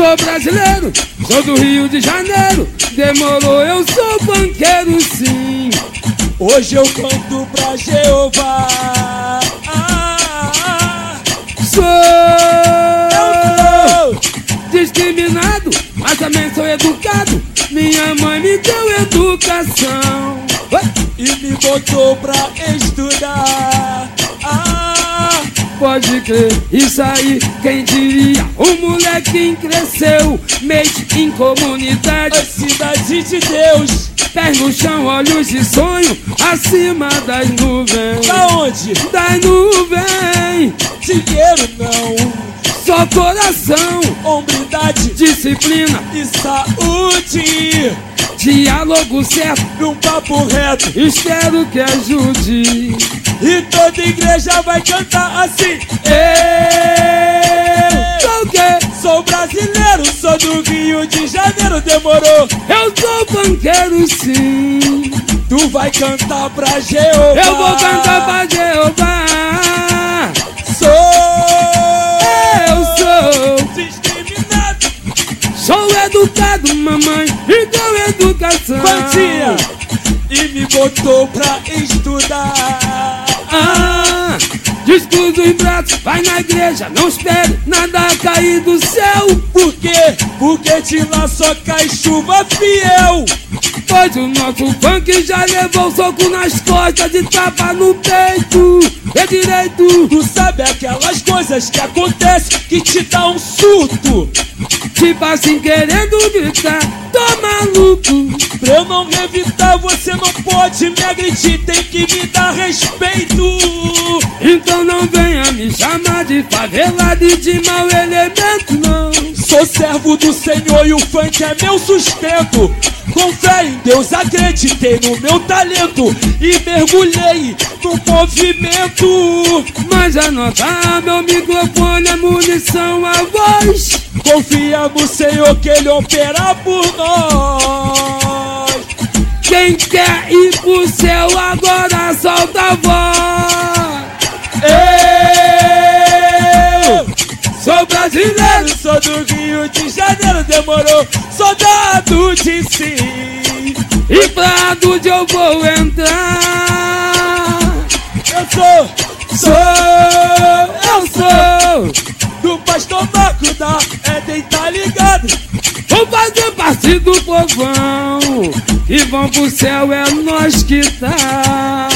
Sou brasileiro, sou do Rio de Janeiro. Demorou, eu sou banqueiro sim. Hoje eu canto pra Jeová. Sou discriminado, mas também sou educado. Minha mãe me deu educação. e me botou pra estudar. Ah, Pode crer, isso aí, quem diria? Molequinho cresceu, made em comunidade. cidade de Deus. Pés no chão, olhos de sonho, acima das nuvens. Da onde? Das nuvens, Dinheiro não. só coração, Hombridade disciplina, e saúde. diálogo certo. Num papo reto. Espero que ajude. E toda igreja vai cantar assim. Eu do Rio de Janeiro, demorou. Eu sou banqueiro sim. Tu vai cantar pra Jeová. Eu vou cantar pra Jeová. Sou Eu sou, discriminado. sou educado, mamãe. Então educação. Quantia. E me botou pra estudar. Ah, descruza os braços, vai na igreja, não espere nada cair do céu. Por quê? Porque de lá só cai chuva fiel. Pois o nosso funk já levou soco nas costas e tapa no peito. É direito, Tu sabe aquelas coisas que acontecem que te dá um surto. tipo assim querendo gritar, tô maluco. Pra eu não revidar, você não pode me agredir, tem que me dar respeito. Então não venha me chamar de favelado e de mau elemento, não. Sou servo do Senhor e o funk é meu sustento. Com fé em Deus acreditei no meu talento e mergulhei no movimento. Mas a é o microfone, a munição, a voz. Confia no Senhor que Ele opera por nós. Quem quer ir pro céu agora solta a voz. Brasileiro, sou do Rio de Janeiro, demorou. Soldado de sim. e pra onde eu vou entrar? Eu sou, Sou, eu sou. do pastor Marco da Éden, tá ligado? Vou fazer parte do povão. Que vão pro céu, é nós que tá.